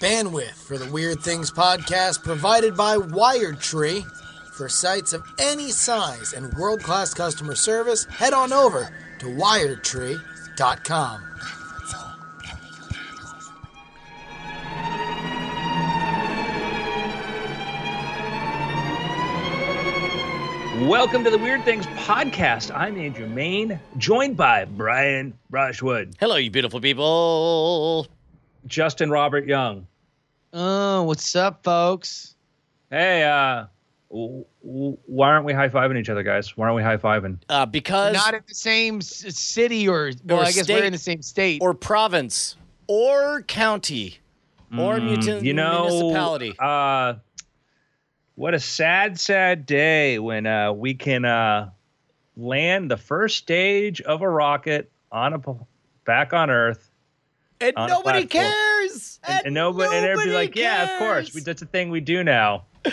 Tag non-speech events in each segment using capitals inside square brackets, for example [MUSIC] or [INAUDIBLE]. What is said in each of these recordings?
Bandwidth for the Weird Things podcast provided by Wired Tree. For sites of any size and world class customer service, head on over to wiredtree.com. Welcome to the Weird Things podcast. I'm Andrew Mayne, joined by Brian Brushwood, Hello, you beautiful people. Justin Robert Young. Oh, what's up, folks? Hey, uh, w- w- why aren't we high fiving each other, guys? Why aren't we high fiving? Uh, because Not in the same s- city, or well, Or I guess state. we're in the same state. or province or county or mutin- you know, municipality. uh, what a sad, sad day when uh, we can uh, land the first stage of a rocket on a back on Earth, and nobody cares. and, and nobody, and everybody like, yeah, of course, we, that's a thing we do now. [LAUGHS]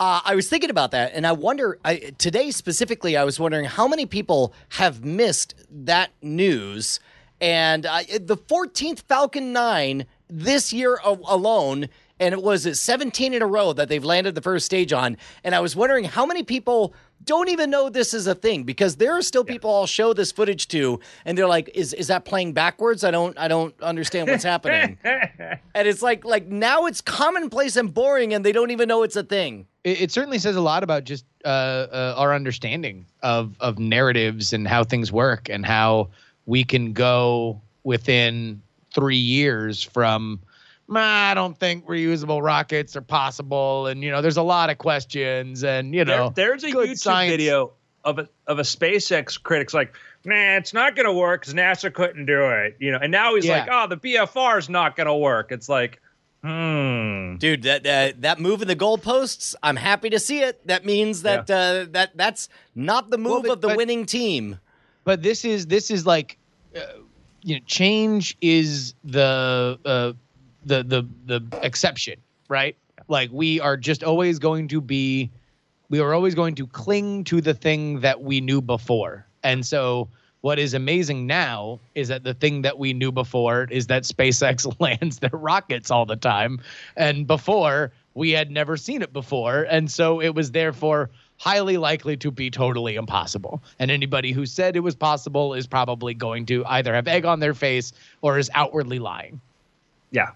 Uh, I was thinking about that, and I wonder I, today specifically. I was wondering how many people have missed that news, and uh, the 14th Falcon 9 this year alone, and it was 17 in a row that they've landed the first stage on. And I was wondering how many people don't even know this is a thing because there are still people I'll show this footage to, and they're like, "Is is that playing backwards? I don't I don't understand what's happening." [LAUGHS] and it's like like now it's commonplace and boring, and they don't even know it's a thing. it, it certainly says a lot about just uh, uh, our understanding of of narratives and how things work, and how we can go within three years from. "Nah, I don't think reusable rockets are possible, and you know, there's a lot of questions, and you know, There- there's a good YouTube science- video of a of a SpaceX critic's like, nah, it's not gonna work because NASA couldn't do it, you know. And now he's Yeah. like, oh, the BFR is not gonna work. It's like, hmm. Dude, that that that move in the goalposts, I'm happy to see it. That means that uh, that that's not the move but- of the but- winning team. but this is this is like uh, you know change is the uh, the the the exception right like we are just always going to be we are always going to cling to the thing that we knew before and so what is amazing now is that the thing that we knew before is that SpaceX [LAUGHS] lands their rockets all the time and before we had never seen it before and so it was therefore highly likely to be totally impossible. And anybody who said it was possible is probably going to either have egg on their face or is outwardly lying. Yeah.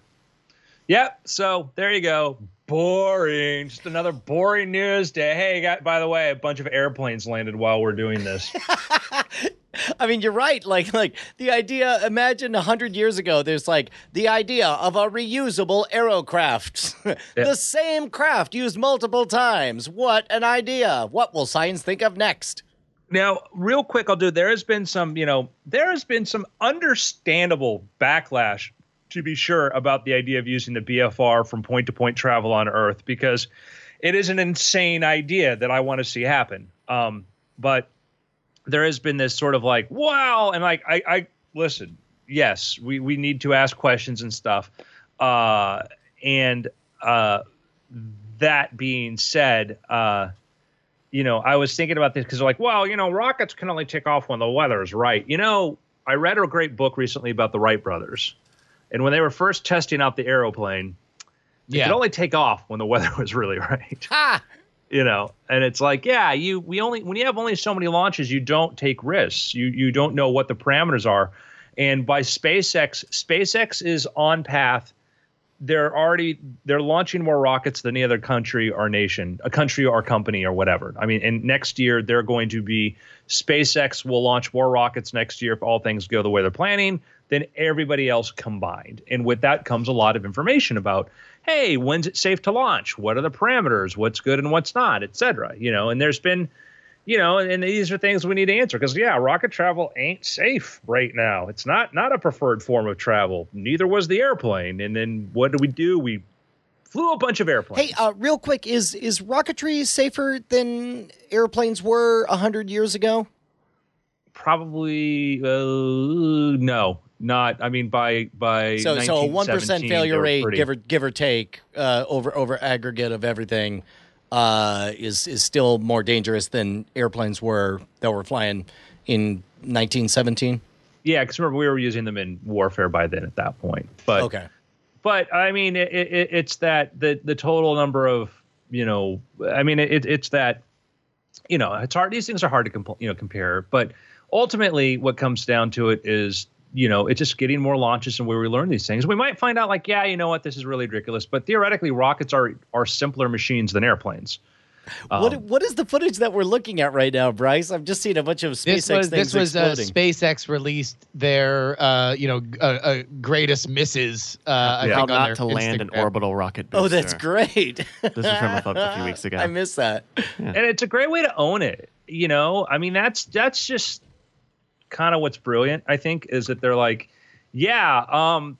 Yep. So there you go. Boring. Just another boring news day. Hey, got, by the way, a bunch of airplanes landed while we're doing this. [LAUGHS] I mean, you're right. Like, like the idea. Imagine a hundred years ago. There's like the idea of a reusable aerocraft, [LAUGHS] the same craft used multiple times. What an idea! What will science think of next? Now, real quick, I'll do. There has been some, you know, there has been some understandable backlash, to be sure, about the idea of using the BFR from point to point travel on Earth because it is an insane idea that I want to see happen. Um, but there has been this sort of like, wow, and like, I, I listen. Yes, we we need to ask questions and stuff. Uh, and uh, that being said, uh you know, I was thinking about this because like, well, you know, rockets can only take off when the weather is right. You know, I read a great book recently about the Wright brothers, and when they were first testing out the aeroplane, it Yeah. could only take off when the weather [LAUGHS] was really right. You know, and it's like, yeah, you we only when you have only so many launches, you don't take risks. You you don't know what the parameters are, and by SpaceX, SpaceX is on path they're already they're launching more rockets than any other country or nation, a country or company or whatever. I mean, and next year they're going to be SpaceX will launch more rockets next year if all things go the way they're planning than everybody else combined. And with that comes a lot of information about, hey, when's it safe to launch? What are the parameters? What's good and what's not, et cetera. You know, and there's been you know, and these are things we need to answer because yeah, rocket travel ain't safe right now. It's not not a preferred form of travel. Neither was the airplane. And then what do we do? We flew a bunch of airplanes. Hey, uh, real quick, is is rocketry safer than airplanes were a hundred years ago? Probably uh, no, not. I mean, by by So, so a one percent failure rate, pretty- give or give or take, uh, over over aggregate of everything, uh, is is still more dangerous than airplanes were that were flying in 1917. Yeah, because remember we were using them in warfare by then at that point. But Okay. but I mean, it, it, it's that the the total number of you know, I mean, it, it's that you know, it's hard. These things are hard to comp- you know compare, but ultimately, what comes down to it is you know, it's just getting more launches and where we learn these things. We might find out like, yeah, you know what, this is really ridiculous, but theoretically, rockets are are simpler machines than airplanes. what Um, what is the footage that we're looking at right now, Bryce? I've just seen a bunch of SpaceX This was things this was uh. SpaceX released their uh, you know uh, uh, greatest misses. Uh, I Yeah. How think on not their to land an orbital rocket booster. oh, that's great. This is from a, a few [LAUGHS] weeks ago. I missed that. and it's a great way to own it. You know, I mean, that's that's just kind of what's brilliant. I think is that they're like, yeah, um,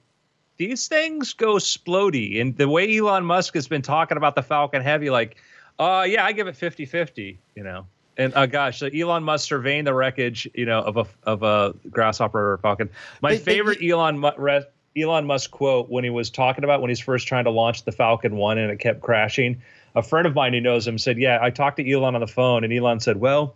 these things go splody, and the way Elon Musk has been talking about the Falcon Heavy, like, uh, yeah, I give it 50-50, You know. And uh, gosh, so Elon Musk surveying the wreckage, you know, of a of a grasshopper or falcon. My But- but favorite Elon Mu- re- Elon Musk quote when he was talking about when he's first trying to launch the Falcon One and it kept crashing. A friend of mine who knows him said, "Yeah, I talked to Elon on the phone, and Elon said, well,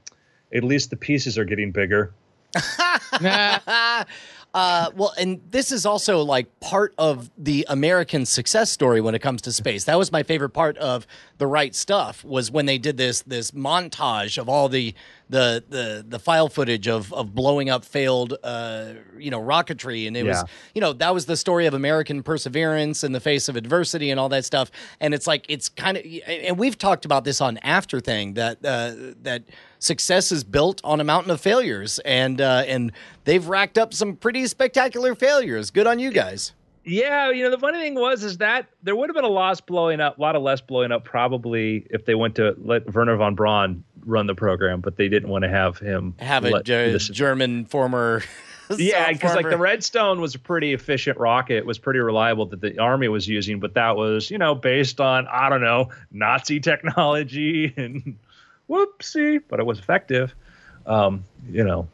at least the pieces are getting bigger." [LAUGHS] Uh, well, and this is also like part of the American success story when it comes to space. That was my favorite part of the right stuff was when they did this this montage of all the the the the file footage of of blowing up failed uh, you know rocketry, and it was you know that was the story of American perseverance in the face of adversity and all that stuff. And it's like it's kind of and we've talked about this on After Thing that uh, that success is built on a mountain of failures, and uh, and they've racked up some pretty spectacular failures. Good on you guys. Yeah, you know the funny thing was is that there would have been a loss blowing up, a lot of less blowing up probably if they went to let Wernher von Braun run the program, but they didn't want to have him Have a German former. [LAUGHS] [LAUGHS] Yeah, because like the. Redstone was a pretty efficient rocket, it was pretty reliable that the army was using, but that was you know based on I don't know Nazi technology [LAUGHS] and whoopsie, but it was effective. Um, you know,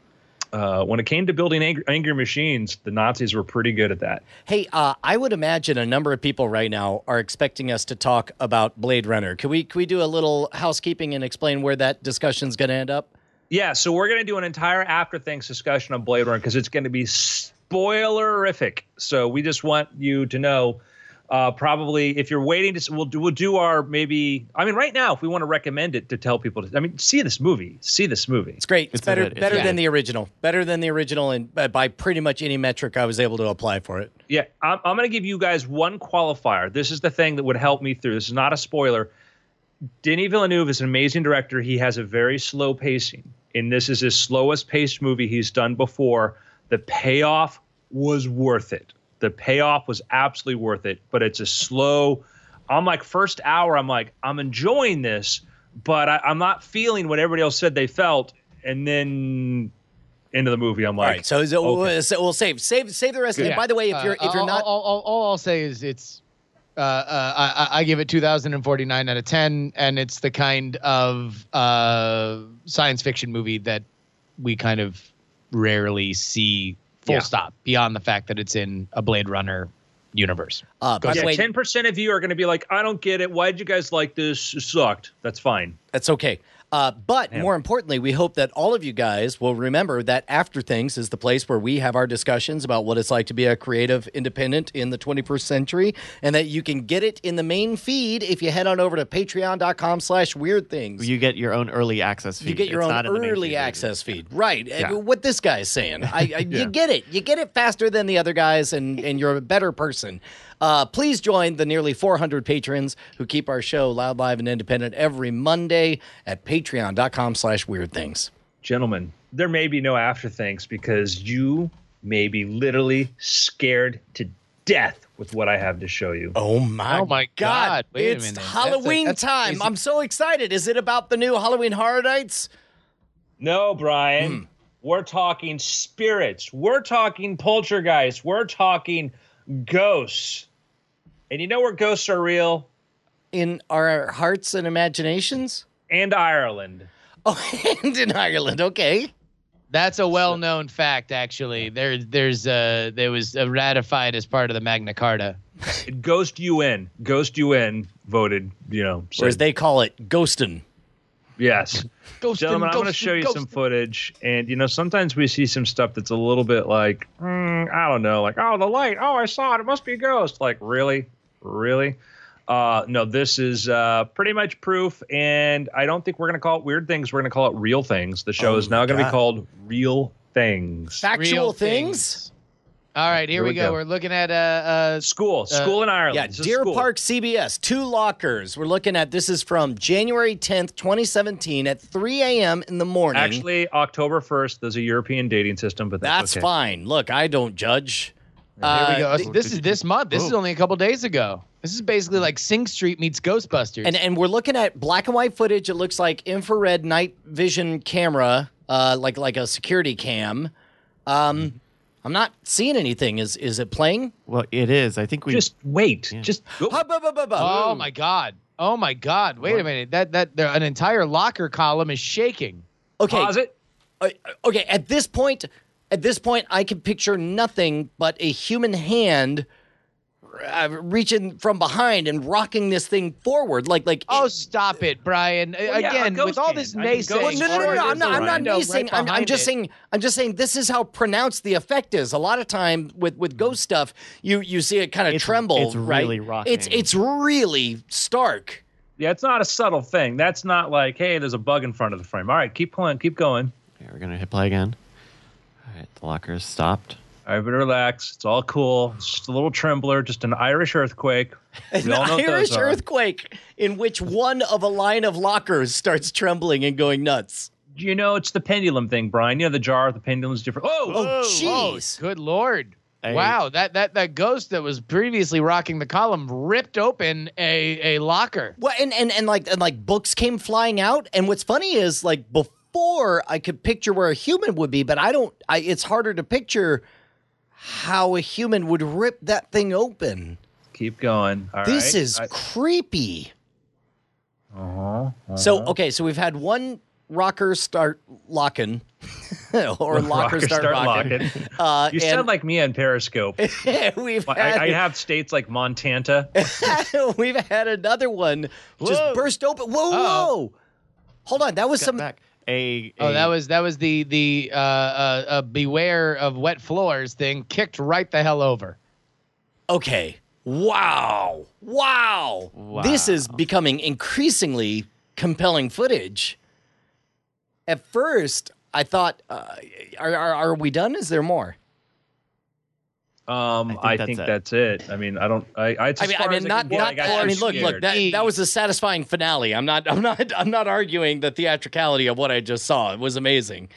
uh, when it came to building angry, angry machines, the Nazis were pretty good at that. Hey, uh, I would imagine a number of people right now are expecting us to talk about Blade Runner. Can we can we do a little housekeeping and explain where that discussion is going to end up? Yeah, so we're going to do an entire after things discussion on Blade Runner because it's going to be spoilerific. So we just want you to know. Uh, probably, if you're waiting to, we'll do, we'll do our maybe. I mean, right now, if we want to recommend it to tell people, to, I mean, see this movie, see this movie. It's great. It's, It's better good. It's better good. than the original. Better than the original, and by- by pretty much any metric I was able to apply for it. Yeah, I'm, I'm going to give you guys one qualifier. This is the thing that would help me through. This is not a spoiler. Denis Villeneuve is an amazing director. He has a very slow pacing, and this is his slowest paced movie he's done before. The payoff was worth it. The payoff was absolutely worth it, but it's a slow. I'm like first hour. I'm like I'm enjoying this, but I, I'm not feeling what everybody else said they felt, and then into the movie, I'm like, right, so, is it, okay. we'll, so we'll save save save the rest of it. Yeah. By the way, if you're Uh, if you're all- not all, all, all I'll say is it's. Uh, uh, I, I I give it 2049 out of 10, and it's the kind of uh, science fiction movie that we kind of rarely see. Full Yeah. stop. Beyond the fact that it's in a Blade Runner universe. uh, by the way, ten percent of you are going to be like, I don't get it. Why did you guys like this? It sucked. That's fine. That's okay. Uh, but more importantly, we hope that all of you guys will remember that After Things is the place where we have our discussions about what it's like to be a creative independent in the 21st century, and that you can get it in the main feed if you head on over to patreon.com slash weird things. You get your own early access feed. You get your It's own not in the main early feed. access feed, right? Yeah. What this guy's saying, I, I, [LAUGHS] Yeah. you get it. You get it faster than the other guys, and and you're a better person. Uh, please join the nearly 400 patrons who keep our show loud, live, and independent every Monday at Patreon.com/slash Weird Things. Gentlemen, there may be no after thanks because you may be literally scared to death with what I have to show you. Oh my! Oh my God. Wait a it's minute. That's a- Halloween that's- time. is- I'm so excited. Is it about the new Halloween Horror Nights? No, Brian. Hmm. We're talking spirits. We're talking poltergeists. We're talking ghosts. And you know where ghosts are real? In our hearts and imaginations? And Ireland. Oh, [LAUGHS] and in Ireland. Okay. That's a well-known fact, actually. There, there's uh, there was uh, ratified as part of the Magna Carta. [LAUGHS] Ghost UN. Ghost UN voted, you know. Or as they call it, ghostin'. Yes. [LAUGHS] Ghost Gentlemen, and I'm going to show and you some footage. And, you know, sometimes we see some stuff that's a little bit like, mm, I don't know, like, oh, the light. Oh, I saw it. It must be a ghost. Like, really? Really? Uh, no, this is uh, pretty much proof. And I don't think we're going to call it weird things. We're going to call it real things. The show Oh is now going to be called Real Things. Factual Real things. All right, here, Here we we go. go. We're looking at uh, uh School. School in Ireland. Yeah, This Deer school. Park CBS, two lockers. We're looking at this is from January 10th, 2017 at 3 a.m. in the morning. Actually, October 1st, there's a European dating system, but that's, that's okay. fine. Look, I don't judge. Here we Uh, go. th- this is this month. This is only a couple days ago. This is basically like Sing Street meets Ghostbusters. And and we're looking at black and white footage. It looks like infrared night vision camera, uh, like like a security cam. Um, I'm not seeing anything. Is is it playing? Well, it is. I think we Just wait. Just Hub, oh my god. Oh my god. Wait a minute. That that there, an entire locker column is shaking. Okay, pause it. uh, okay. At this point, at this point, I can picture nothing but a human hand uh, reaching from behind and rocking this thing forward, like like. Oh, it- stop it, Brian. Yeah, a Again, ghost with all this I can naysaying. Well, no, no, no, or no. I'm there's not. a I'm not window right. I'm, I'm just it. saying. I'm just saying. This is how pronounced the effect is. A lot of time with with ghost stuff, you you see it kind of It's- tremble. it's right? really rocking. It's it's really stark. Yeah, it's not a subtle thing. That's not like, hey, there's a bug in front of the frame. All right, keep playing, keep going. Okay, we're gonna hit play again. All right, the locker's stopped. I Everybody relax. It's all cool. It's just a little trembler, just an Irish earthquake. An We all know Irish earthquake in which one of a line of lockers starts trembling and going nuts. You know, it's the pendulum thing, Brian. You know, the jar, the pendulum's different. Oh, oh, Oh, Oh, jeez. good lord. Hey. Wow, that, that that ghost that was previously rocking the column ripped open a, a locker. Well, and, and and like and like books came flying out. And what's funny is like before I could picture where a human would be, but I don't. I it's harder to picture how a human would rip that thing open. keep going. All this right. is I- creepy. uh-huh, So uh-huh. okay, so we've had one rocker start locking, [LAUGHS] or locker start, rocking. locking. [LAUGHS] Uh, You sound like me on Periscope. [LAUGHS] we've I, had, I have states like Montana. we've had another one just Whoa. burst open. Whoa, Uh-oh. whoa! Hold on, that was Cut some. back. A, Oh, that was that was the the uh, uh, uh, beware of wet floors thing kicked right the hell over. Okay. Wow. Wow. This is becoming increasingly compelling footage. At first, I thought, uh, are, are, are we done? Is there more? Um, I I think think, that's that's, it. I mean, I don't. I, I, it's I mean, I mean, as not, can not. I, I mean, look, look. That, that was a satisfying finale. I'm not. [LAUGHS] I'm not. I'm not arguing the theatricality of what I just saw. It was amazing.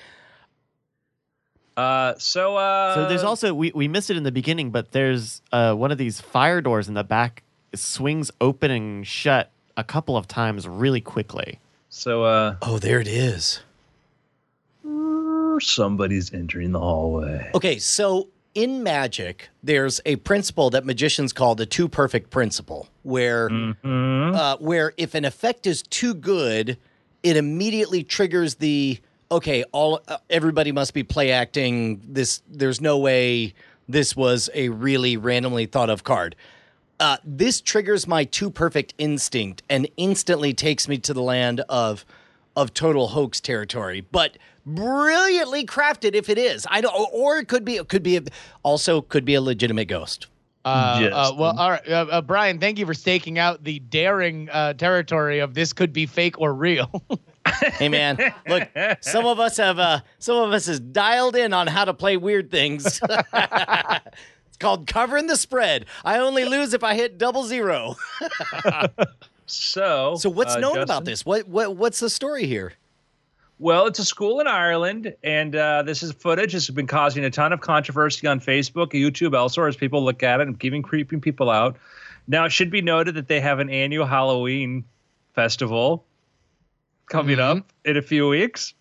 Uh, so uh, So there's also we, we missed it in the beginning, but there's uh, one of these fire doors in the back swings open and shut a couple of times really quickly. so uh, Oh, there it is. somebody's entering the hallway. Okay, so in magic, there's a principle that magicians call the too perfect principle, where Mhm. uh, where if an effect is too good, it immediately triggers the okay. All uh, everybody must be play acting. This there's no way this was a really randomly thought of card. Uh, this triggers my too perfect instinct and instantly takes me to the land of of total hoax territory. But brilliantly crafted if it is. I don't, or it could be it could be a, also could be a legitimate ghost. Uh, Yes. uh, well, all right, uh, uh, Brian. Thank you for staking out the daring uh, territory of this could be fake or real. [LAUGHS] Hey man, look, some of us have uh some of us is dialed in on how to play weird things. [LAUGHS] it's called covering the spread. I only lose if I hit double zero. [LAUGHS] So So what's uh, known about this? What what what's the story here? Well, it's a school in Ireland, and uh, this is footage. This has been causing a ton of controversy on Facebook, YouTube, elsewhere as people look at it and keeping creeping people out. Now, it should be noted that they have an annual Halloween festival coming Mm-hmm. up in a few weeks.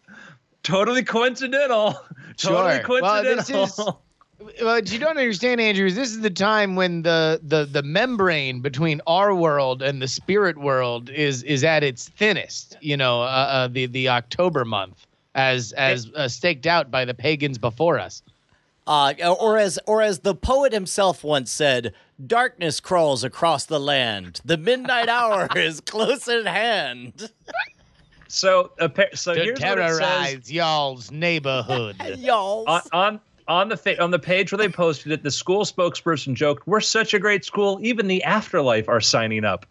Totally coincidental. [LAUGHS] Totally Sure. Well, this coincidental. is- what you don't understand, Andrew, is this is the time when the, the the membrane between our world and the spirit world is is at its thinnest. You know, uh, uh, the the October month, as as uh, staked out by the pagans before us. Uh, or as or as the poet himself once said, "Darkness crawls across the land. The midnight hour [LAUGHS] is close at hand." So, so to here's what it says terrorize y'all's neighborhood. [LAUGHS] Y'all. on on on the fa- on the page where they posted it. The school spokesperson joked, "We're such a great school. Even the afterlife are signing up."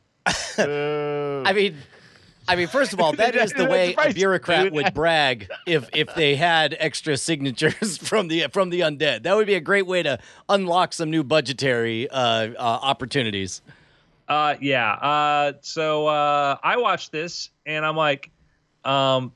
I mean, I mean, first of all, that is the [LAUGHS] way a bureaucrat would brag if if they had extra signatures [LAUGHS] from the from the undead. That would be a great way to unlock some new budgetary uh, uh, opportunities. Uh, yeah. Uh, so uh, I watched this and I'm like, um,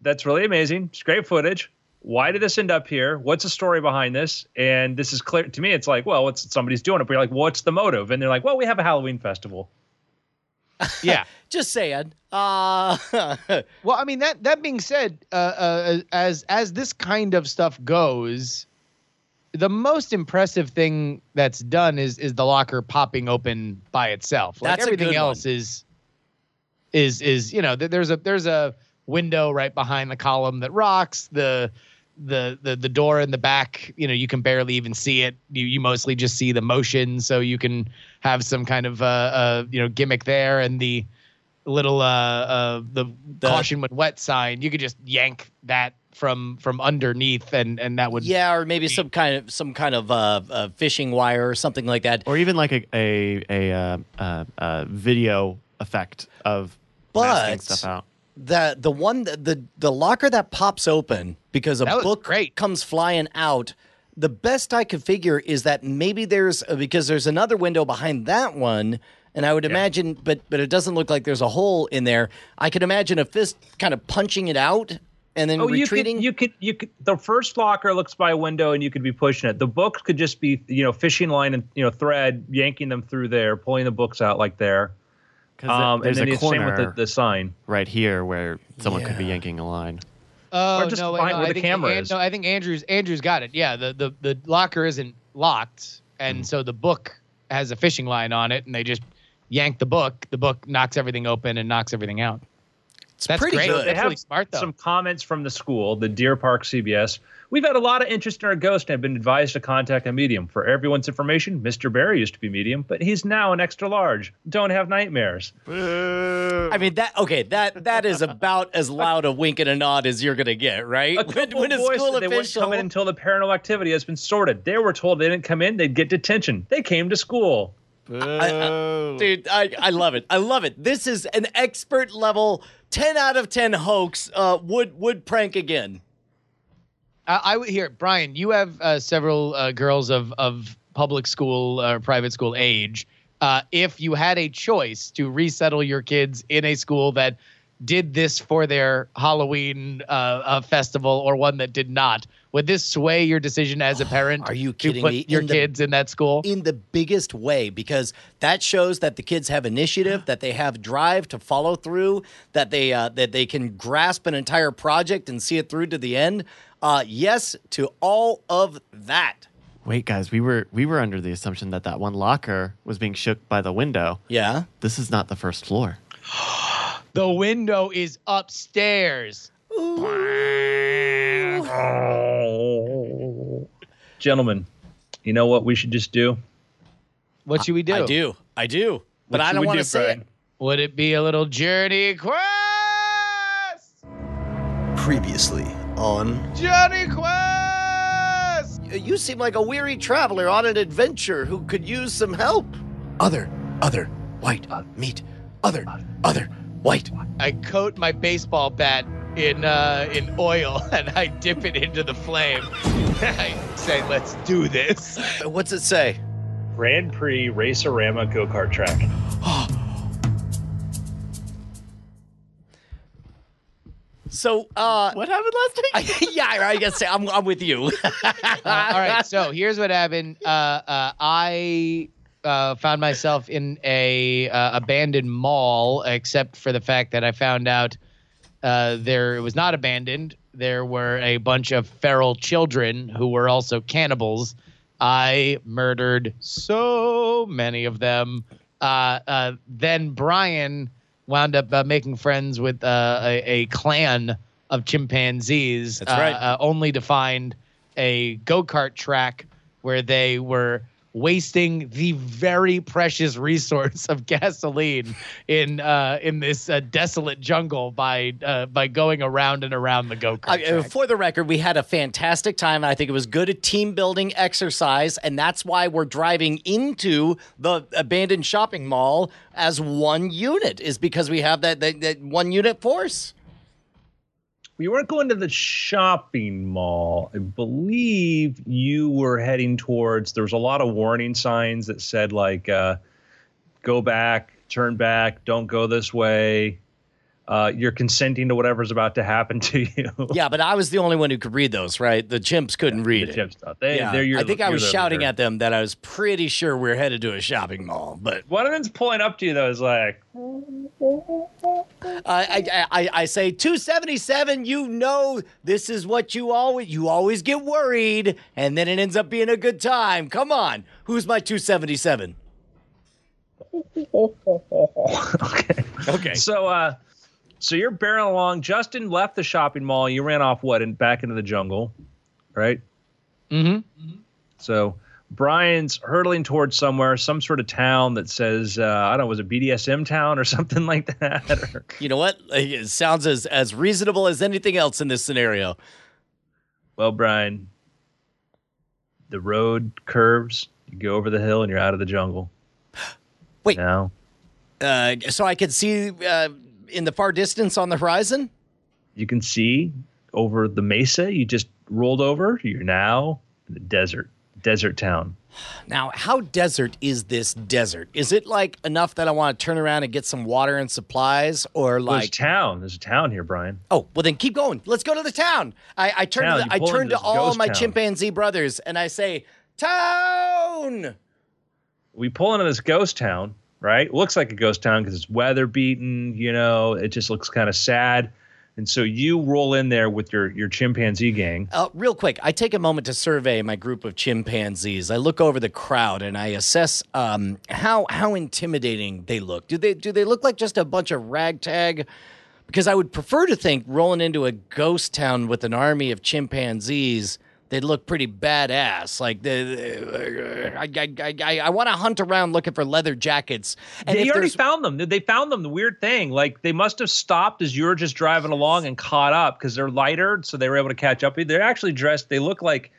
that's really amazing. It's great footage. Why did this end up here? What's the story behind this? And this is clear to me. It's like, well, it's somebody's doing it. But you're like, what's the motive? And they're like, well, we have a Halloween festival. [LAUGHS] yeah. Just saying. Uh, [LAUGHS] Well, I mean that that being said, uh, uh, as as this kind of stuff goes, the most impressive thing that's done is is the locker popping open by itself. Like That's a everything good else one. is is is you know th- there's a there's a window right behind the column that rocks the. The, the the door in the back, you know, you can barely even see it. You you mostly just see the motion, so you can have some kind of uh, uh you know gimmick there. And the little uh uh the, The- caution when wet sign, you could just yank that from from underneath, and and that would yeah, or maybe some kind of some kind of uh, uh, fishing wire or something like that. or even like a a a, uh, uh, uh, video effect of masking But- stuff out. The the one that- the the locker that pops open because a book great. comes flying out the best i could figure is that maybe there's because there's another window behind that one and i would imagine but but it doesn't look like there's a hole in there i could imagine a fist kind of punching it out and then Oh, you retreating could, you could, you could. The first locker looks by a window, and you could be pushing it. The books could just be, you know, fishing line and you know thread, yanking them through there, pulling the books out like there. 'Cause Um, and there's then a the same with corner the, the sign. right here where someone could be Yeah. yanking a line. Oh Or just no, wait, behind no, where I the think camera An- is. No, I think Andrew's Andrew's got it. Yeah, the the the locker isn't locked, and Hmm. so the book has a fishing line on it, and they just yank the book. The book knocks everything open and knocks everything out. it's That's pretty great. good That's really smart, though. Some comments from the school, the Deer Park CBS. We've had a lot of interest in our ghost and have been advised to contact a medium. For everyone's information, Mr. Barry used to be medium, but he's now an extra large. Don't have nightmares. I mean that okay that that is about as loud a wink and a nod as you're gonna get right A [LAUGHS] when, couple when a boys school said they wouldn't come in until the paranormal activity has been sorted. They were told they didn't come in, they'd get detention. They came to school. dude I, I love it i love it this is an expert level 10 out of 10 hoax uh would would prank again I, would hear Brian. You have uh, several uh, girls of of public school or private school age. Uh, if you had a choice to resettle your kids in a school that did this for their Halloween uh, uh, festival or one that did not, would this sway your decision as a [SIGHS] parent? Are you to kidding put me? Your In the- kids in that school? in the biggest way because that shows that the kids have initiative that they have drive to follow through that they uh, that they can grasp an entire project and see it through to the end uh yes to all of that Wait, guys, we were we were under the assumption that that one locker was being shook by the window. yeah This is not the first floor. [GASPS] [GASPS] the window is upstairs. [LAUGHS] Gentlemen, you know what we should just do? What should we do? i do i do but i don't we want do, to say Brian? it Would it be a little journey quest? previously on Journey Quest! you seem like a weary traveler on an adventure who could use some help other other white meat other other white I coat my baseball bat in uh, in oil [LAUGHS] and I dip it into the flame. [LAUGHS] I say, "Let's do this." what's it say Grand Prix Racerama go kart track. [GASPS] so uh What happened last week? [LAUGHS] yeah i guess i'm, I'm with you Uh, all right, so here's what happened. Uh, uh, I uh, found myself in a uh, abandoned mall, except for the fact that I found out uh, there it was not abandoned. There were a bunch of feral children who were also cannibals. I murdered so many of them. Uh, uh, then Brian wound up uh, making friends with uh, a, a clan of chimpanzees. That's right. uh, only to find a go kart track where they were wasting the very precious resource of [LAUGHS] gasoline in uh, in this uh, desolate jungle by uh, by going around and around the go kart. uh, for the record, we had a fantastic time. I think it was good at team building exercise, and that's why we're driving into the abandoned shopping mall as one unit. Is because we have that that, that one unit force. We weren't going to the shopping mall. I believe you were heading towards. There was a lot of warning signs that said like, uh, "Go back, turn back, don't go this way." Uh, you're consenting to whatever's about to happen to you. [LAUGHS] Yeah, but I was the only one who could read those. Right, the chimps couldn't read the it. chip stuff. They, yeah, they're your, I think I was shouting leader. at them that I was pretty sure we are headed to a shopping mall, but One of them's pulling up to you though. Is like, I, I, I, I say 277. You know this is what you always you always get worried, and then it ends up being a good time. Come on, who's my 277? [LAUGHS] [LAUGHS] okay. Okay, So, uh, so you're barreling along. Justin left the shopping mall. You ran off what and back into the jungle, right? mm-hmm. So Brian's hurtling towards somewhere, some sort of town that says, uh, I don't know, was it BDSM town or [LAUGHS] something like that? Or- you know what? It sounds as as reasonable as anything else in this scenario. well, Brian, the road curves. You go over the hill and you're out of the jungle. [GASPS] Wait. Now Uh, so I could see uh, in the far distance on the horizon. you can see over the mesa you just rolled over. You're now in the desert, desert town. Now, how desert is this desert? Is it like enough that I want to turn around and get some water and supplies, or Well, there's like? town. There's a town here, Brian. Oh, well then keep going. Let's go to the town. I, I turn Town, to the, I turn to all my town. chimpanzee brothers and I say, "Town." we pull into this ghost town, right? It looks like a ghost town because it's weather beaten, you know, it just looks kind of sad. And so you roll in there with your your chimpanzee gang. Uh, real quick, I take a moment to survey my group of chimpanzees. I look over the crowd and I assess um, how how intimidating they look. Do they do they look like just a bunch of ragtag? Because I would prefer to think rolling into a ghost town with an army of chimpanzees, they'd look pretty badass. Like the, I I, I, I want to hunt around looking for leather jackets. And they already found them. They found them. The weird thing, like they must have stopped as you were just driving along and caught up because they're lighter, so they were able to catch up. They're actually dressed. They look like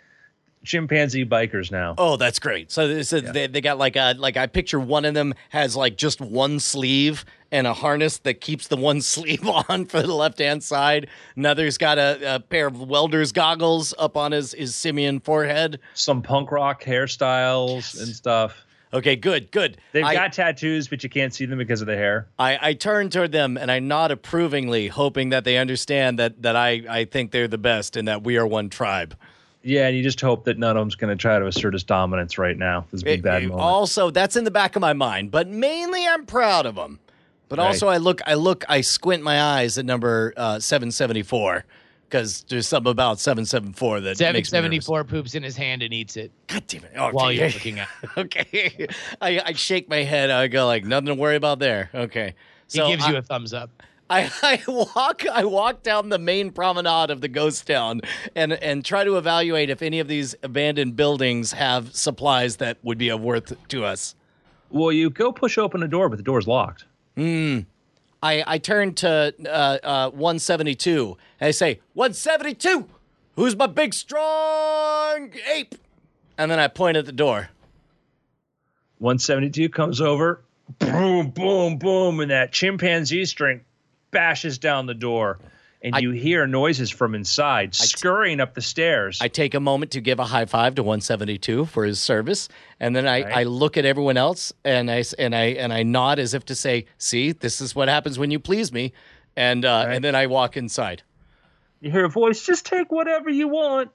chimpanzee bikers now. Oh, that's great. So, so they, they got like a like I picture one of them has like just one sleeve and a harness that keeps the one [LAUGHS] sleeve on for the left hand side. Another's got a, a pair of welder's goggles up on his his simian forehead. Some punk rock hairstyles and stuff. Okay, good, good. They've I, got tattoos, but you can't see them because of the hair. I, I turn toward them and I nod approvingly, hoping that they understand that that I, I think they're the best and that we are one tribe. Yeah, and you just hope that none of them's going to try to assert his dominance right now. This big It- bad moment. Also, that's in the back of my mind, but mainly I'm proud of him. But Right. also, I look, I look, I squint my eyes at number uh, seven seventy four because there's something about seven seven four that Seven makes me seventy nervous. four poops in his hand and eats it God damn it! Okay. while you're [LAUGHS] looking at. okay, [LAUGHS] I, I shake my head. I go like nothing to worry about there. Okay, He gives I- you a thumbs up. I, I walk I walk down the main promenade of the ghost town and and try to evaluate if any of these abandoned buildings have supplies that would be of worth to us. well, you go push open a door, but the door's locked. I, I turn to uh, uh, 172 and I say, 172, who's my big strong ape? And then I point at the door. 172 comes over, boom, boom, boom, and that chimpanzee string bashes down the door. And I- you hear noises from inside, scurrying up the stairs. I take a moment to give a high five to 172 for his service, and then I, Right. I look at everyone else and I and I and I nod as if to say, "See, this is what happens when you please me," and uh, Right. and then I walk inside. you hear a voice, just take whatever you want.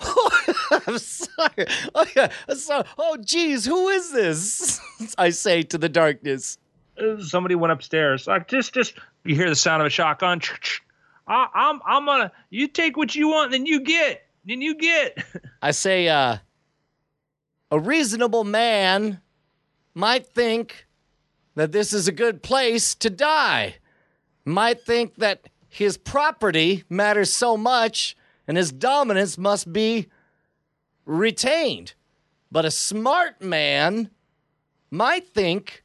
oh, [LAUGHS] [LAUGHS] I'm sorry. Oh, yeah. So, oh, geez, who is this? [LAUGHS] I say to the darkness. Somebody went upstairs. Like, just, just, you hear the sound of a shotgun. I, I'm, I'm gonna, you take what you want, then you get, then you get. I say, uh, a reasonable man might think that this is a good place to die. Might think that his property matters so much and his dominance must be retained. but a smart man might think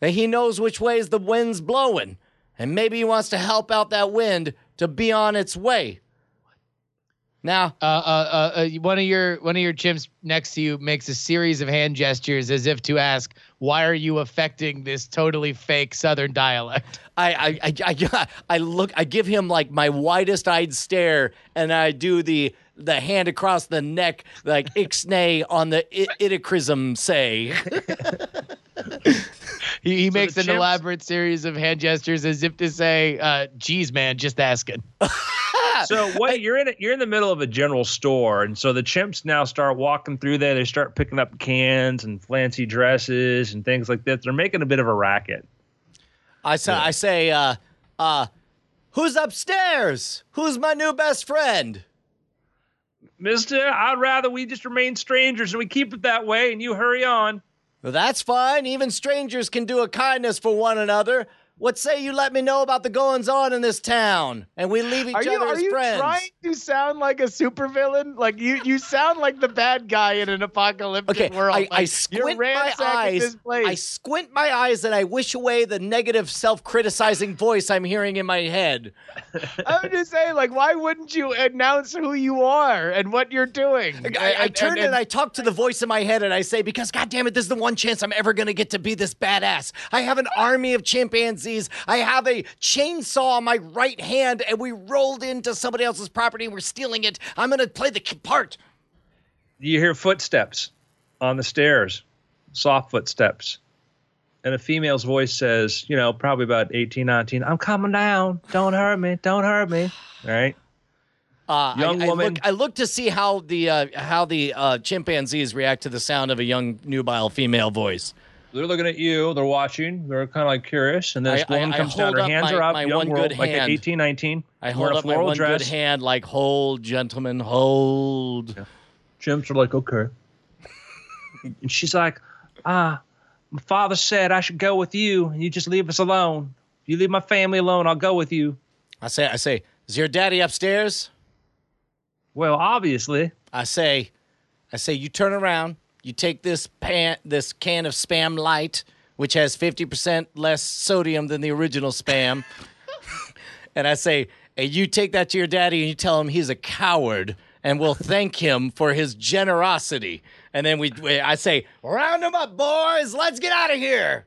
that he knows which ways the wind's blowing, and maybe he wants to help out that wind to be on its way. Now, Uh, uh, uh, uh, one of your one of your chimps next to you makes a series of hand gestures as if to ask, "Why are you affecting this totally fake Southern dialect?" [LAUGHS] I, I, I, I, I look, I give him like my widest eyed stare, and I do the the hand across the neck, like [LAUGHS] ixnay on the I- itacrism say. [LAUGHS] He, he So makes an chimps- elaborate series of hand gestures as if to say, uh, "Geez, man, just asking." [LAUGHS] So what you're in it, you're in the middle of a general store, and so the chimps now start walking through there. They start picking up cans and fancy dresses and things like that. They're making a bit of a racket. I say, I say, uh, uh, who's upstairs? Who's my new best friend? Mister, I'd rather we just remain strangers and we keep it that way, and you hurry on. That's fine. Even strangers can do a kindness for one another. What say you let me know about the goings on in this town, and we leave each Are you other are as you trying to sound like a supervillain? Like you you sound like the bad guy in an apocalyptic Okay, world. I, Like, I squint my eyes. This place. I squint my eyes and I wish away the negative, self-criticizing voice I'm hearing in my head. [LAUGHS] I'm just saying, like, why wouldn't you announce who you are and what you're doing? I, I turn and, I talk to the voice in my head and I say, because God damn it, this is the one chance I'm ever gonna get to be this badass. I have an army of chimpanzees. I have a chainsaw on my right hand, and we rolled into somebody else's property and we're stealing it. I'm gonna play the part. You hear footsteps on the stairs, soft footsteps. And a female's voice says, you know, probably about 18, 19, I'm coming down. Don't hurt me. Don't hurt me. All right. Uh, Young I, I woman. look, I look to see how the uh, how the uh, chimpanzees react to the sound of a young nubile female voice. They're looking at you. They're watching. They're kind of like curious. And this I- I- woman I comes down. Her hands my- are up. my young one girl, like hand. 18, 19. I hold a up my one dress. good hand, like hold, gentlemen, hold. Chimps are like, okay. [LAUGHS] and she's like, ah, my father said I should go with you, and you just leave us alone. If you leave my family alone, I'll go with you. I say, I say, is your daddy upstairs? Well, obviously. I say, I say, you turn around, you take this pan, this can of spam light, which has fifty percent less sodium than the original spam, [LAUGHS] and I say, and you take that to your daddy and you tell him he's a coward, and we'll thank him for his generosity. And then we, we I say, round them up, boys, let's get out of here.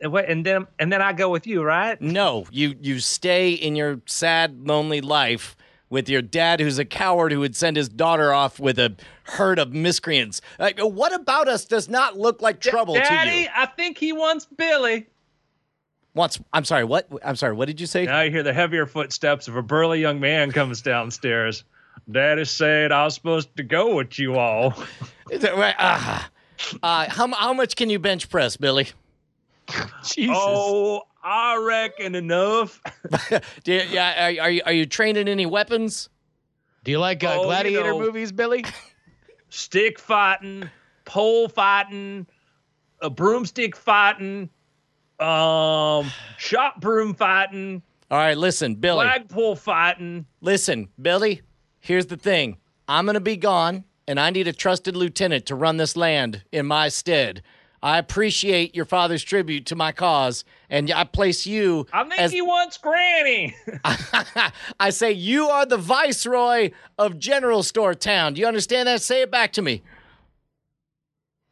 And then, and then I go with you, right? No, you you stay in your sad, lonely life with your dad, who's a coward who would send his daughter off with a herd of miscreants. Like, what about us does not look like trouble to you? Daddy, you? I think he wants Billy. Wants? I'm sorry. What? I'm sorry. What did you say? Now you hear the heavier footsteps of a burly young man comes downstairs. Daddy said I was supposed to go with you all. [LAUGHS] Is it right? Ah. Uh, how how much can you bench press, Billy? [LAUGHS] Jesus. Oh, I reckon enough. [LAUGHS] Do you, yeah, are, are you are you trained in any weapons? Do you like uh, Oh, you gladiator know. movies, Billy? Stick fighting, pole fighting, a broomstick fighting, um, shot broom fighting, All right, listen, Billy. flagpole fighting. Listen, Billy, here's the thing. I'm going to be gone, and I need a trusted lieutenant to run this land in my stead. I appreciate your father's tribute to my cause, and I place you I think as he wants Granny. [LAUGHS] [LAUGHS] I say you are the viceroy of General Store Town. Do you understand that? Say it back to me.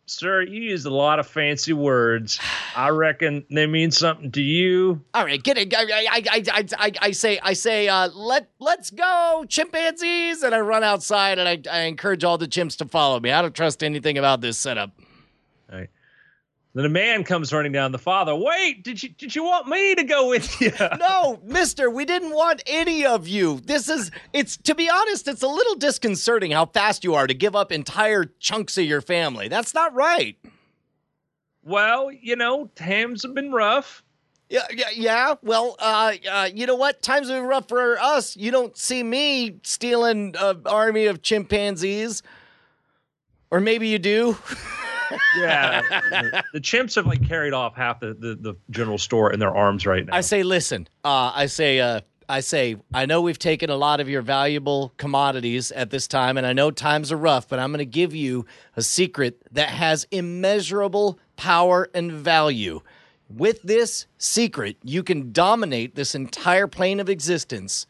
Sir, you used a lot of fancy words. I reckon they mean something to you. All right, get it. I, I, I, I, I, I say, I say, uh, let let's go, chimpanzees, and I run outside and I, I encourage all the chimps to follow me. I don't trust anything about this setup. Right. Then a man comes running down. The father, wait, did you did you want me to go with [LAUGHS] you? No, mister, we didn't want any of you. This is, it's, to be honest, it's a little disconcerting how fast you are to give up entire chunks of your family. That's not right. well, you know, times have been rough. Yeah, yeah, yeah. Well, uh, uh, you know what? Times have been rough for us. You don't see me stealing an army of chimpanzees. Or maybe you do. [LAUGHS] Yeah, the, [LAUGHS] the chimps have like carried off half the, the, the general store in their arms right now. I say, listen. Uh, I say, uh, I say, I know we've taken a lot of your valuable commodities at this time, and I know times are rough, but I'm going to give you a secret that has immeasurable power and value. With this secret, you can dominate this entire plane of existence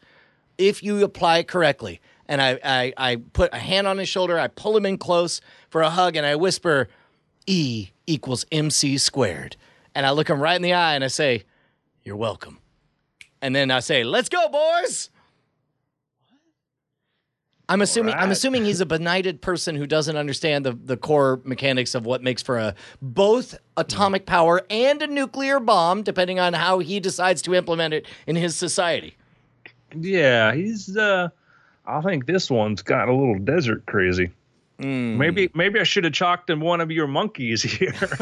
if you apply it correctly. And I, I, I put a hand on his shoulder, I pull him in close for a hug, and I whisper, E equals MC squared. And I look him right in the eye and I say, You're welcome. And then I say, Let's go, boys. I'm assuming I'm assuming he's a benighted person who doesn't understand the, the core mechanics of what makes for a both atomic power and a nuclear bomb, depending on how he decides to implement it in his society. Yeah, he's. uh I think this one's got a little desert crazy. Hmm. Maybe maybe I should have chalked in one of your monkeys here. [LAUGHS]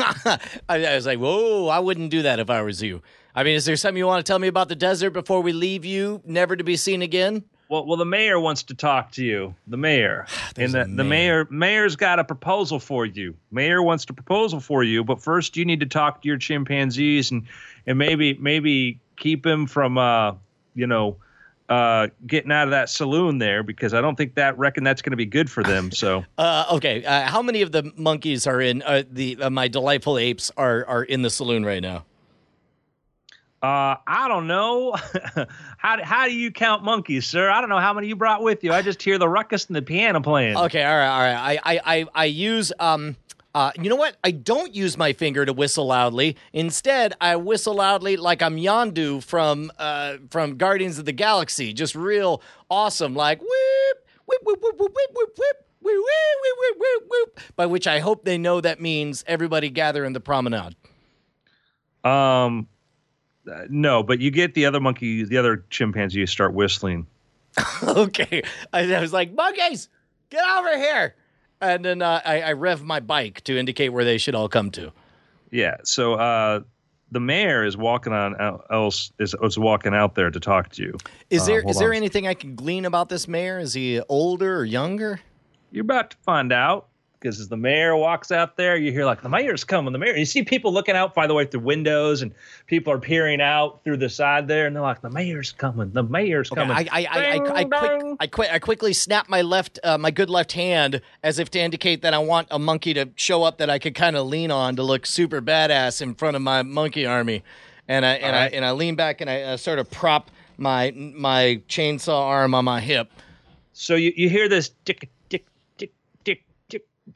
I, I was like, whoa, I wouldn't do that if I was you. I mean, is there something you want to tell me about the desert before we leave you, never to be seen again? well, well, the mayor wants to talk to you. The mayor, [SIGHS] and the, the mayor mayor's got a proposal for you. Mayor wants to proposal for you, but first you need to talk to your chimpanzees and and maybe maybe keep him from uh you know uh getting out of that saloon there because I don't think that reckon that's going to be good for them. So. [LAUGHS] Uh, okay, uh, how many of the monkeys are in uh, the uh, my delightful apes are are in the saloon right now? Uh, I don't know. [LAUGHS] how how do you count monkeys, sir? I don't know how many you brought with you. I just hear the ruckus and the piano playing. Okay, all right, all right. I I I, I use um. Uh, you know what? I don't use my finger to whistle loudly. Instead, I whistle loudly like I'm Yondu from uh, from Guardians of the Galaxy. Just real awesome, like whoop whoop whoop whoop whoop whoop whoop whoop whoop whoop whoop whoop. By which I hope they know that means everybody gather in the promenade. Um, no, but you get the other monkey, the other chimpanzee, start whistling. okay, I, I was like, monkeys, get over here. And then uh, I, I rev my bike to indicate where they should all come to. Yeah. So uh, the mayor is walking on out, else is, is walking out there to talk to you. Is Uh, there hold is there anything I can glean about this mayor? Is he older or younger? You're about to find out because as the mayor walks out there, you hear like the mayor's coming. The mayor. You see people looking out, by the way, through windows, and people are peering out through the side there, and they're like, "The mayor's coming. The mayor's Okay, coming." I I I, I, I, quick. I, quick, I quickly snap my left uh, my good left hand as if to indicate that I want a monkey to show up that I could kind of lean on to look super badass in front of my monkey army, and I and Alright. I and I lean back and I uh, sort of prop my my chainsaw arm on my hip. So you, you hear this tick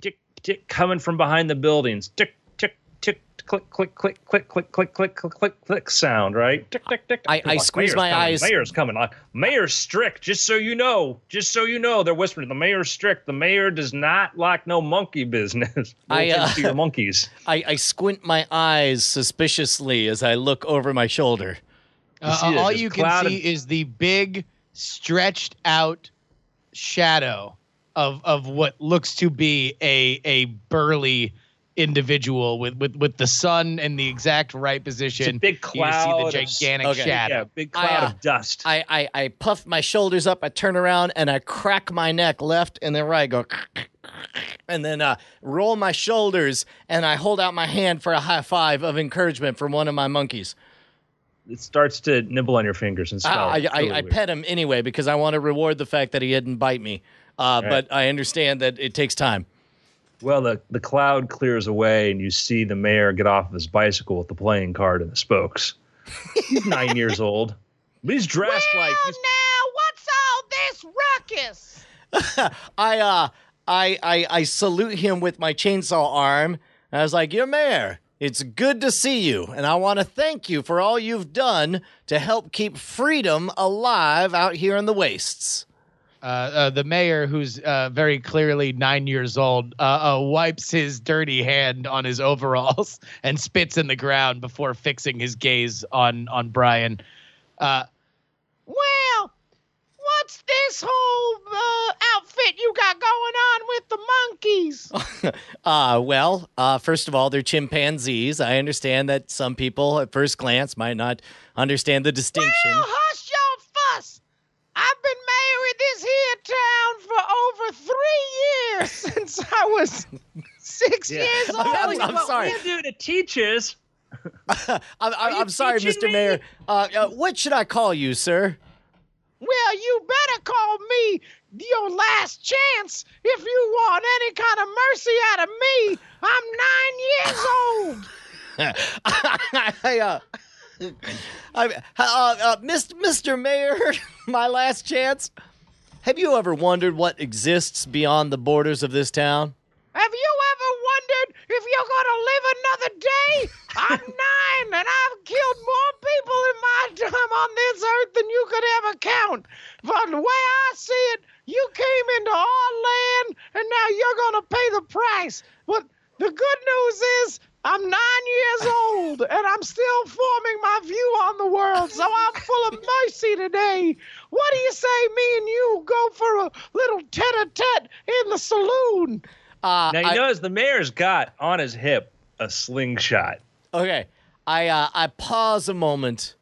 tick tick tick coming from behind the buildings. Tick tick tick click click click click click click click click click click sound, right? Tick tick tick. I- I squeeze my coming, eyes." Mayor's coming. Like, mayor's strict, just so you know. Just so you know, they're whispering. The mayor's strict. The mayor does not like no monkey business. [LAUGHS] I, uh, offense to your monkeys. [LAUGHS] I, I squint my eyes suspiciously as I look over my shoulder. Uh, see it, all you can see of- is the big, stretched out shadow of of what looks to be a a burly individual with with with the sun in the exact right position. It's a big You see cloud. the of- gigantic Okay. shadow. Yeah, big I, cloud uh, of dust. I, I, I puff my shoulders up, I turn around, and I crack my neck left and then right. Go, and then uh, roll my shoulders, and I hold out my hand for a high five of encouragement from one of my monkeys. it starts to nibble on your fingers and I, smell. I, I, really I weird. pet him anyway because I want to reward the fact that he didn't bite me. Uh, Right. But I understand that it takes time. Well, the, the cloud clears away, and you see the mayor get off of his bicycle with the playing card and the spokes. He's nine years [LAUGHS] old, but he's dressed like he's, now, what's all this ruckus? [LAUGHS] I uh I I I salute him with my chainsaw arm. I was like, "Your mayor, it's good to see you, and I want to thank you for all you've done to help keep freedom alive out here in the wastes." Uh, uh, the mayor, who's uh, very clearly nine years old, uh, uh, wipes his dirty hand on his [LAUGHS] overalls and spits in the ground before fixing his gaze on on Brian. Uh, Well, what's this whole uh, outfit you got going on with the monkeys? [LAUGHS] Uh, well, uh, first of all, they're chimpanzees. I understand that some people at first glance might not understand the distinction. Well, hush your fuss. I've been mayor of this here town for over three years [LAUGHS] since I was six years old. [LAUGHS] I'm- I'm what sorry. we do to teachers. I'm, I'm, I'm sorry, Mr. me? Mayor. Uh, uh, what should I call you, sir? Well, you better call me your last chance if you want any kind of mercy out of me. I'm nine years [LAUGHS] old. I, uh, I, uh, uh, Mr. Mr. Mayor, my last chance. Have you ever wondered what exists beyond the borders of this town? Have you ever wondered if you're gonna live another day? I'm [LAUGHS] nine and I've killed more people in my time on this earth than you could ever count. But the way I see it, you came into our land and now you're gonna pay the price. But the good news is I'm nine years old and I'm still forming my view on the world, so I'm full of mercy today. What do you say, me and you go for a little tete-a-tete in the saloon? Uh, Now you I- notice the mayor's got on his hip a slingshot. Okay. I uh, I pause a moment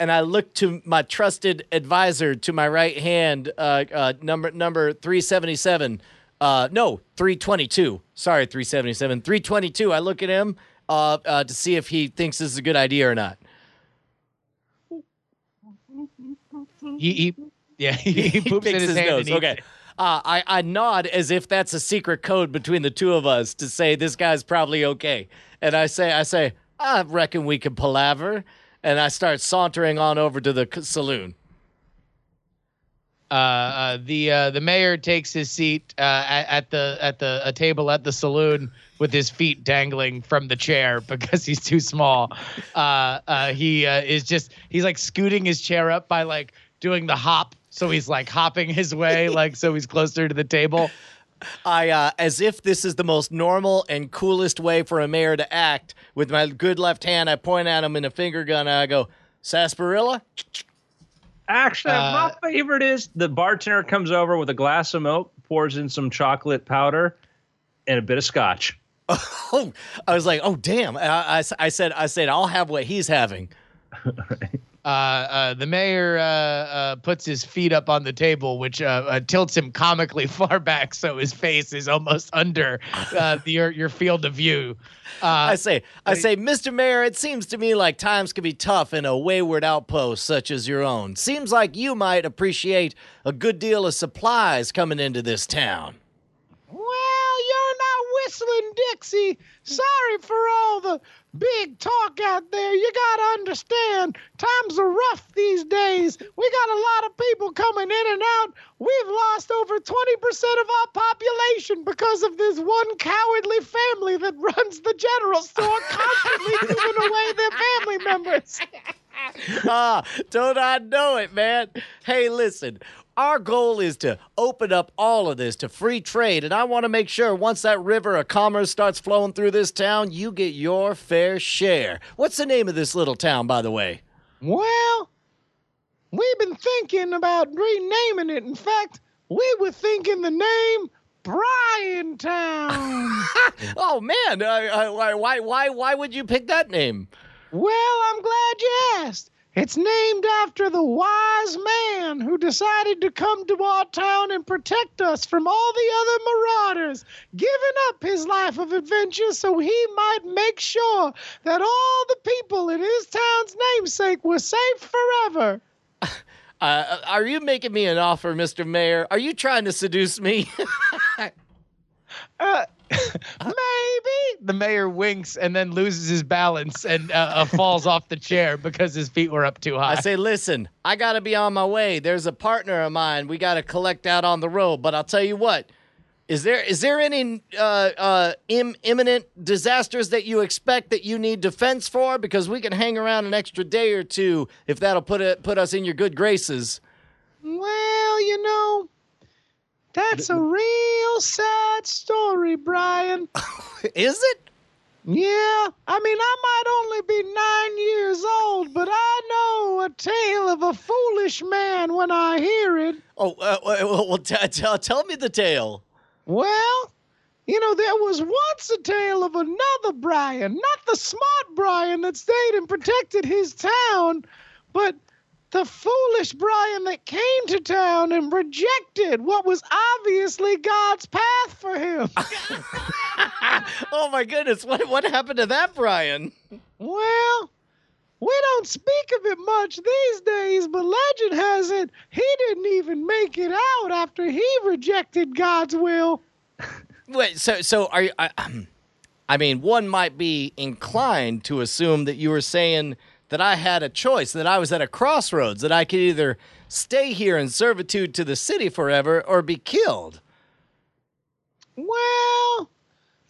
and I look to my trusted advisor to my right hand, uh, uh, number number 377. Uh, no, 322. Sorry, 377. 322. I look at him uh, uh, to see if he thinks this is a good idea or not. He, he yeah, [LAUGHS] he, [LAUGHS] he poops in his, hand. nose. Okay. [LAUGHS] Uh, I, I nod as if that's a secret code between the two of us to say this guy's probably okay. And I say, I say, I reckon we can palaver. And I start sauntering on over to the saloon. Uh, uh, the uh, the mayor takes his seat uh, at, at the at the a table at the saloon with his feet dangling from the chair [LAUGHS] because he's too small. Uh, uh, he uh, is just he's like scooting his chair up by like doing the hop, so he's like hopping his way [LAUGHS] like so he's closer to the table. I, uh, as if this is the most normal and coolest way for a mayor to act, with my good left hand, I point at him in a finger gun. And I go, Sarsaparilla? Actually, Uh, my favorite is the bartender comes over with a glass of milk, pours in some chocolate powder, and a bit of scotch. [LAUGHS] Oh, I was like, oh damn! I, I, I said, I said, I'll have what he's having. [LAUGHS] Uh, uh, the mayor uh, uh, puts his feet up on the table, which uh, uh, tilts him comically [LAUGHS] far back, so his face is almost under uh, the, your your field of view. Uh, I say, I say, Mr. Mayor, it seems to me like times can be tough in a wayward outpost such as your own. Seems like you might appreciate a good deal of supplies coming into this town. Well, you're not whistling Dixie. Sorry for all the big talk out there. You gotta understand, times are rough these days. We got a lot of people coming in and out. We've lost over 20% of our population because of this one cowardly family that [LAUGHS] runs the general store, constantly [LAUGHS] giving away their family members. [LAUGHS] ah, don't I know it, man? Hey, listen. Our goal is to open up all of this to free trade, and I want to make sure once that river of commerce starts flowing through this town, you get your fair share. What's the name of this little town, by the way? Well, we've been thinking about renaming it. In fact, we were thinking the name Brian Town. [LAUGHS] Oh man, uh, uh, why, why, why, why would you pick that name? well, I'm glad you asked. It's named after the wise man who decided to come to our town and protect us from all the other marauders, giving up his life of adventure so he might make sure that all the people in his town's namesake were safe forever. [LAUGHS] Uh, are you making me an offer, Mr. Mayor? Are you trying to seduce me? [LAUGHS] Uh, [LAUGHS] maybe. the mayor winks and then loses his balance and uh, uh, falls off the chair because his feet were up too high. I say, listen, I got to be on my way. There's a partner of mine we got to collect out on the road. But I'll tell you what, is there is there any uh, uh, Im- imminent disasters that you expect that you need defense for? Because we can hang around an extra day or two if that'll put it put us in your good graces. Well, you know, that's a real sad story, Brian. [LAUGHS] Is it? Yeah, I mean, I might only be nine years old, but I know a tale of a foolish man when I hear it. Oh, uh, well, well t- tell tell me the tale. Well, you know, there was once a tale of another Brian, not the smart Brian that stayed and protected his town, but the foolish Brian that came to town and rejected what was obviously God's path for him. [LAUGHS] oh my goodness, what what happened to that, Brian? well, We don't speak of it much these days, but legend has it he didn't even make it out after he rejected God's will. Wait, so so are you? I, [CLEARS THROAT] I mean, one might be inclined to assume that you were saying that I had a choice, that I was at a crossroads, that I could either stay here in servitude to the city forever or be killed. Well,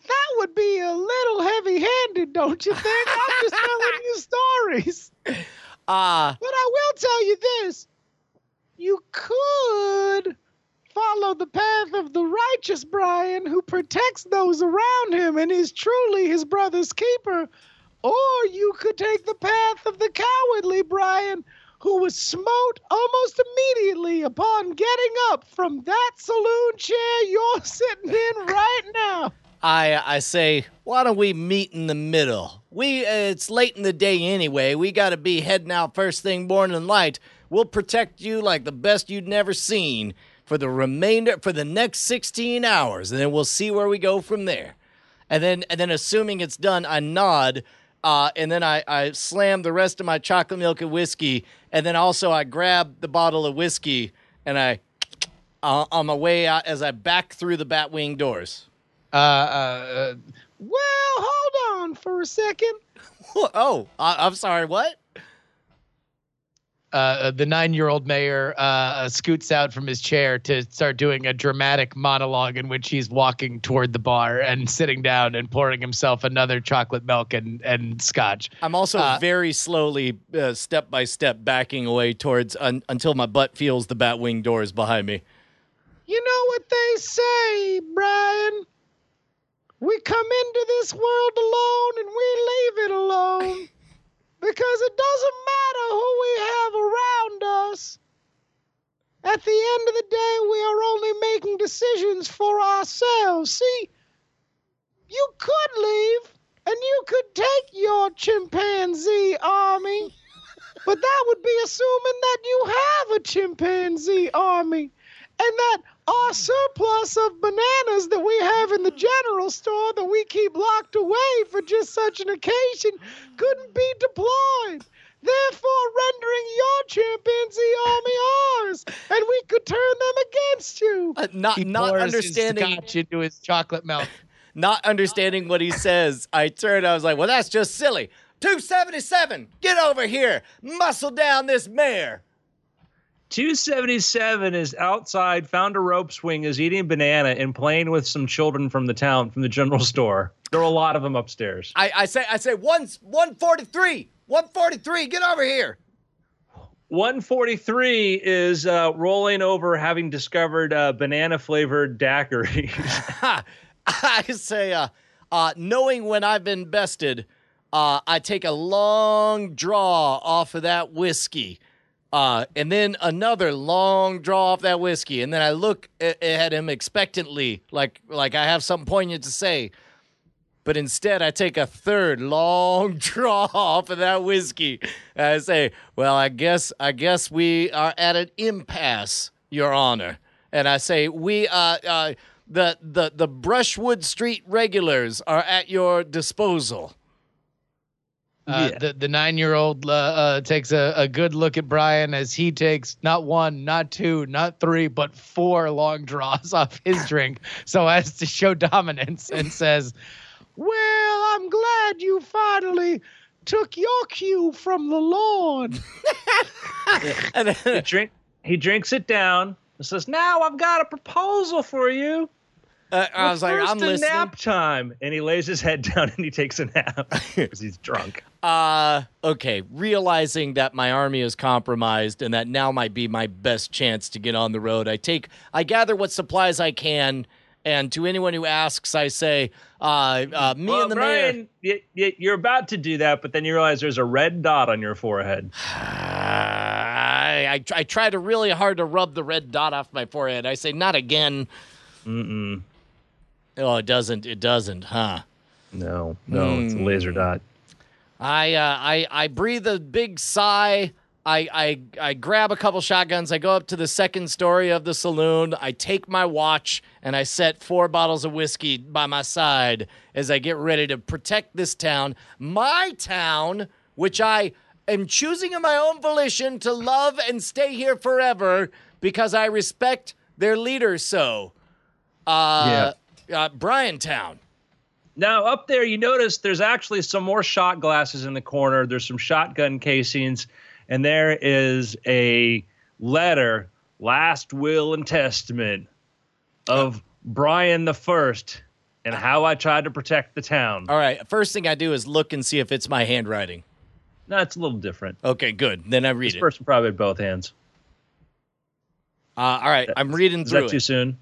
that would be a little heavy handed, don't you think? I'm just [LAUGHS] telling you stories. Uh, But I will tell you this you could follow the path of the righteous Brian, who protects those around him and is truly his brother's keeper. Or you could take the path of the cowardly Brian, who was smote almost immediately upon getting up from that saloon chair you're sitting in right now. [LAUGHS] I I say, why don't we meet in the middle? We uh, it's late in the day anyway. We got to be heading out first thing born morning light. We'll protect you like the best you'd never seen for the remainder for the next 16 hours, and then we'll see where we go from there. And then and then assuming it's done, I nod. Uh, and then I, I slam the rest of my chocolate milk and whiskey, and then also I grab the bottle of whiskey and I uh, on my way out as I back through the Batwing doors. Uh, uh, Well, hold on for a second. [LAUGHS] Oh, I, I'm sorry. What? Uh, the nine-year-old mayor uh, uh, scoots out from his chair to start doing a dramatic monologue in which he's walking toward the bar and sitting down and pouring himself another chocolate milk and, and scotch. I'm also Uh, very slowly, uh, step by step, backing away towards un- until my butt feels the Batwing doors behind me. You know what they say, Brian? We come into this world alone and we leave it alone. Because it doesn't matter who we have around us. At the end of the day, we are only making decisions for ourselves. See, you could leave and you could take your chimpanzee army, but that would be assuming that you have a chimpanzee army that our surplus of bananas that we have in the general store that we keep locked away for just such an occasion couldn't be deployed. Therefore, rendering your chimpanzee army ours, and we could turn them against you. Uh, not He not pours understanding his scotch into his chocolate milk. [LAUGHS] not understanding what he says. I turned. I was like, "Well, that's just silly." Two seventy seven. Get over here. Muscle down this mare. 277 is outside, found a rope swing, is eating a banana and playing with some children from the town, from the general [LAUGHS] store. There are a lot of them upstairs. I, I say I say one one forty three. One forty three. Get over here. 143 is uh, rolling over, having discovered uh, banana flavored daiquiris. [LAUGHS] [LAUGHS] I say, uh, uh, knowing when I've been bested, uh, I take a long draw off of that whiskey, uh, and then another long draw off that whiskey, and then I look a- at him expectantly, like like I have something poignant to say. But instead, I take a third long [LAUGHS] draw off of that whiskey. And I say, "Well, I guess I guess we are at an impasse, Your Honor." And I say, "We uh, uh the the the Brushwood Street regulars are at your disposal." Uh, Yeah. The the nine year old uh, uh, takes a, a good look at Brian as he takes not one, not two, not three, but four long draws [LAUGHS] off his drink, so as to show dominance, and [LAUGHS] says, Well, I'm glad you finally took your cue from the Lord. [LAUGHS] And he, drink, he drinks it down and says, Now I've got a proposal for you. Uh, I was like, "I'm listening." nap time. And he lays his head [LAUGHS] down and he takes a nap [LAUGHS] because he's drunk. Uh, okay. Realizing that my army is compromised and that now might be my best chance to get on the road, I take, I gather what supplies I can, and to anyone who asks, I say, uh, uh me well, and the mayor. Brian, y- y- you're about to do that, but then you realize there's a red dot on your forehead. [SIGHS] I, I, I try to really hard to rub the red dot off my forehead. I say, not again. Mm-mm. Oh, it doesn't. It doesn't, huh? No, no, it's a laser dot. I uh, I I breathe a big sigh. I, I I grab a couple shotguns. I go up to the second story of the saloon. I take my watch and I set four bottles of whiskey by my side as I get ready to protect this town, my town, which I am choosing of my own volition to love and stay here forever because I respect their leader so. Uh, uh Briantown. Now, up there, you notice there's actually some more shot glasses in the corner. There's some shotgun casings, and there is a letter, last will and testament of Brian the First, and how I tried to protect the town. All right, first thing I do is look and see if it's my handwriting. No, it's a little different. Okay, good. Then I read This it. person probably both hands. Uh, all right, I'm reading Is through that too it. soon?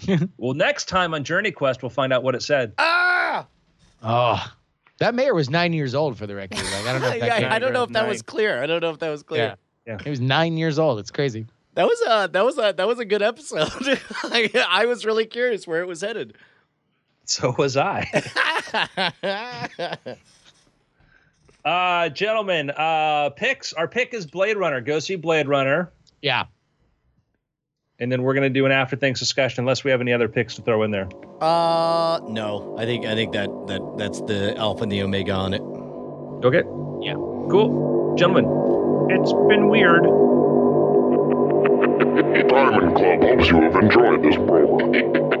[LAUGHS] well, next time on Journey Quest, we'll find out what it said. Ah! Oh, that mayor was nine years old for the record. Like I don't know. If that [LAUGHS] I, I don't know if that was clear. I don't know if that was clear. Yeah. He was nine years old. It's crazy. That was a that was a that was a good episode. [LAUGHS] I, I was really curious where it was headed. So was I. uh, gentlemen, uh, picks. Our pick is Blade Runner. Go see Blade Runner. Yeah. And then we're going to do an after things discussion unless we have any other picks to throw in there. uh no, I think I think that that that's the alpha and the omega on it. Okay. Yeah. Cool. Gentlemen, it's been weird. Diamond Club hopes you have enjoyed this program.